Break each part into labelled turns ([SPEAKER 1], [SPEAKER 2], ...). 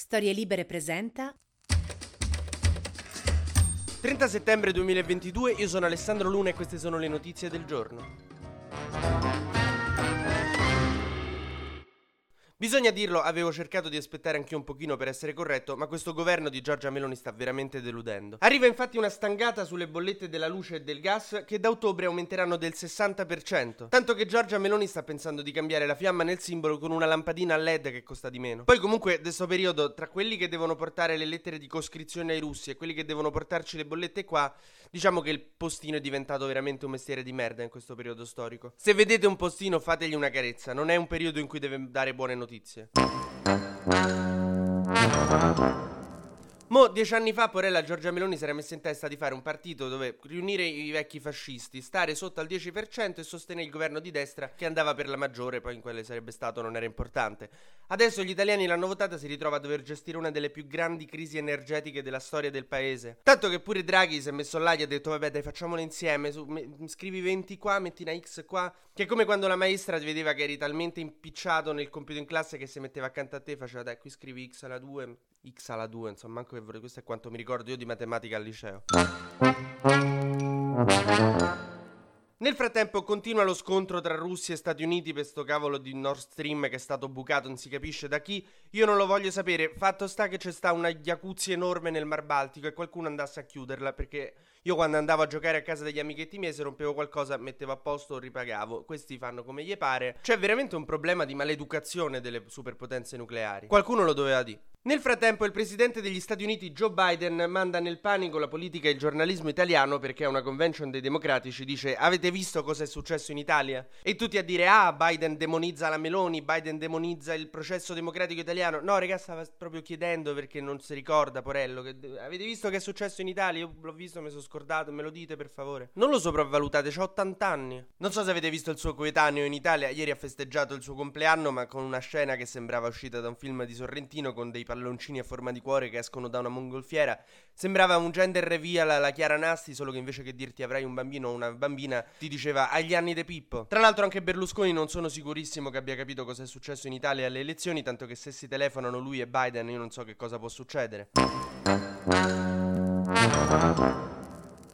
[SPEAKER 1] Storie Libere presenta
[SPEAKER 2] 30 settembre 2022, io sono Alessandro Luna e queste sono le notizie del giorno. Bisogna dirlo, avevo cercato di aspettare anche un pochino per essere corretto, ma questo governo di Giorgia Meloni sta veramente deludendo. Arriva infatti una stangata sulle bollette della luce e del gas che da ottobre aumenteranno del 60%, tanto che Giorgia Meloni sta pensando di cambiare la fiamma nel simbolo con una lampadina a LED che costa di meno. Poi comunque, in questo periodo, tra quelli che devono portare le lettere di coscrizione ai russi e quelli che devono portarci le bollette qua, diciamo che il postino è diventato veramente un mestiere di merda in questo periodo storico. Se vedete un postino fategli una carezza, non è un periodo in cui deve dare buone notizie notizie. Mo, dieci anni fa, Porella Giorgia Meloni si era messa in testa di fare un partito dove riunire i vecchi fascisti, stare sotto al 10% e sostenere il governo di destra che andava per la maggiore, poi in quelle sarebbe stato, non era importante. Adesso gli italiani l'hanno votata e si ritrova a dover gestire una delle più grandi crisi energetiche della storia del paese. Tanto che pure Draghi si è messo là e ha detto vabbè dai facciamole insieme, su, me, scrivi 20 qua, metti una X qua, che è come quando la maestra ti vedeva che eri talmente impicciato nel compito in classe che si metteva accanto a te e faceva dai qui scrivi X alla 2, X alla 2, insomma manco che vorrei, questo è quanto mi ricordo io di matematica al liceo. Nel frattempo continua lo scontro tra Russia e Stati Uniti per sto cavolo di Nord Stream che è stato bucato non si capisce da chi. Io non lo voglio sapere. Fatto sta che c'è sta una jacuzzi enorme nel Mar Baltico e qualcuno andasse a chiuderla perché io quando andavo a giocare a casa degli amichetti miei se rompevo qualcosa mettevo a posto o ripagavo. Questi fanno come gli pare. C'è veramente un problema di maleducazione delle superpotenze nucleari. Qualcuno lo doveva dire. Nel frattempo il presidente degli Stati Uniti Joe Biden manda nel panico la politica e il giornalismo italiano perché a una convention dei democratici dice avete visto cosa è successo in Italia? E tutti a dire ah Biden demonizza la Meloni, Biden demonizza il processo democratico italiano. No ragazzi stava proprio chiedendo perché non si ricorda Porello che avete visto che è successo in Italia? Io l'ho visto, mi sono scordato, me lo dite per favore. Non lo sopravvalutate, ho 80 anni. Non so se avete visto il suo coetaneo in Italia, ieri ha festeggiato il suo compleanno ma con una scena che sembrava uscita da un film di Sorrentino con dei palloncini a forma di cuore che escono da una mongolfiera. Sembrava un gender reveal alla Chiara Nasti, solo che invece che dirti avrai un bambino o una bambina, ti diceva agli anni de Pippo. Tra l'altro anche Berlusconi non sono sicurissimo che abbia capito cosa è successo in Italia alle elezioni, tanto che se si telefonano lui e Biden io non so che cosa può succedere.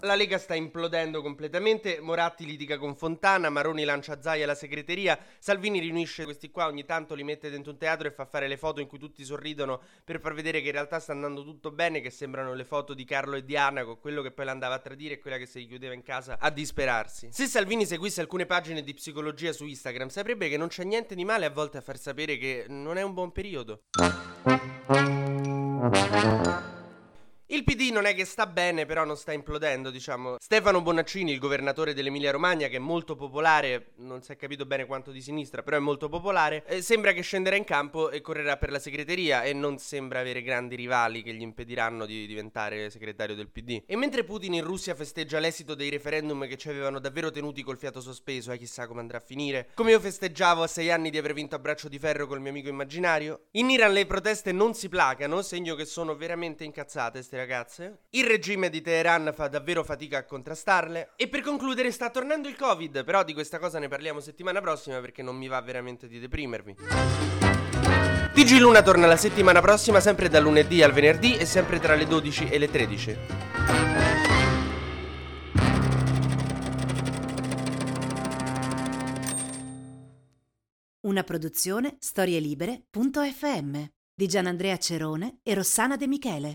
[SPEAKER 2] La Lega sta implodendo completamente, Moratti litiga con Fontana, Maroni lancia Zai alla segreteria, Salvini riunisce questi qua, ogni tanto li mette dentro un teatro e fa fare le foto in cui tutti sorridono per far vedere che in realtà sta andando tutto bene, che sembrano le foto di Carlo e Diana con quello che poi l'andava a tradire e quella che si chiudeva in casa a disperarsi. Se Salvini seguisse alcune pagine di psicologia su Instagram saprebbe che non c'è niente di male a volte a far sapere che non è un buon periodo. Il PD non è che sta bene, però non sta implodendo, diciamo. Stefano Bonaccini, il governatore dell'Emilia Romagna, che è molto popolare, non si è capito bene quanto di sinistra, però è molto popolare, eh, sembra che scenderà in campo e correrà per la segreteria e non sembra avere grandi rivali che gli impediranno di diventare segretario del PD. E mentre Putin in Russia festeggia l'esito dei referendum che ci avevano davvero tenuti col fiato sospeso, eh, chissà come andrà a finire, come io festeggiavo a sei anni di aver vinto a braccio di ferro col mio amico immaginario, in Iran le proteste non si placano, segno che sono veramente incazzate ste ragazze. Il regime di Teheran fa davvero fatica a contrastarle. E per concludere, sta tornando il Covid. Però di questa cosa ne parliamo settimana prossima perché non mi va veramente di deprimervi. TG Luna torna la settimana prossima, sempre dal lunedì al venerdì e sempre tra le 12 e le 13.
[SPEAKER 1] Una produzione storielibere.fm di Gianandrea Cerone e Rossana De Michele.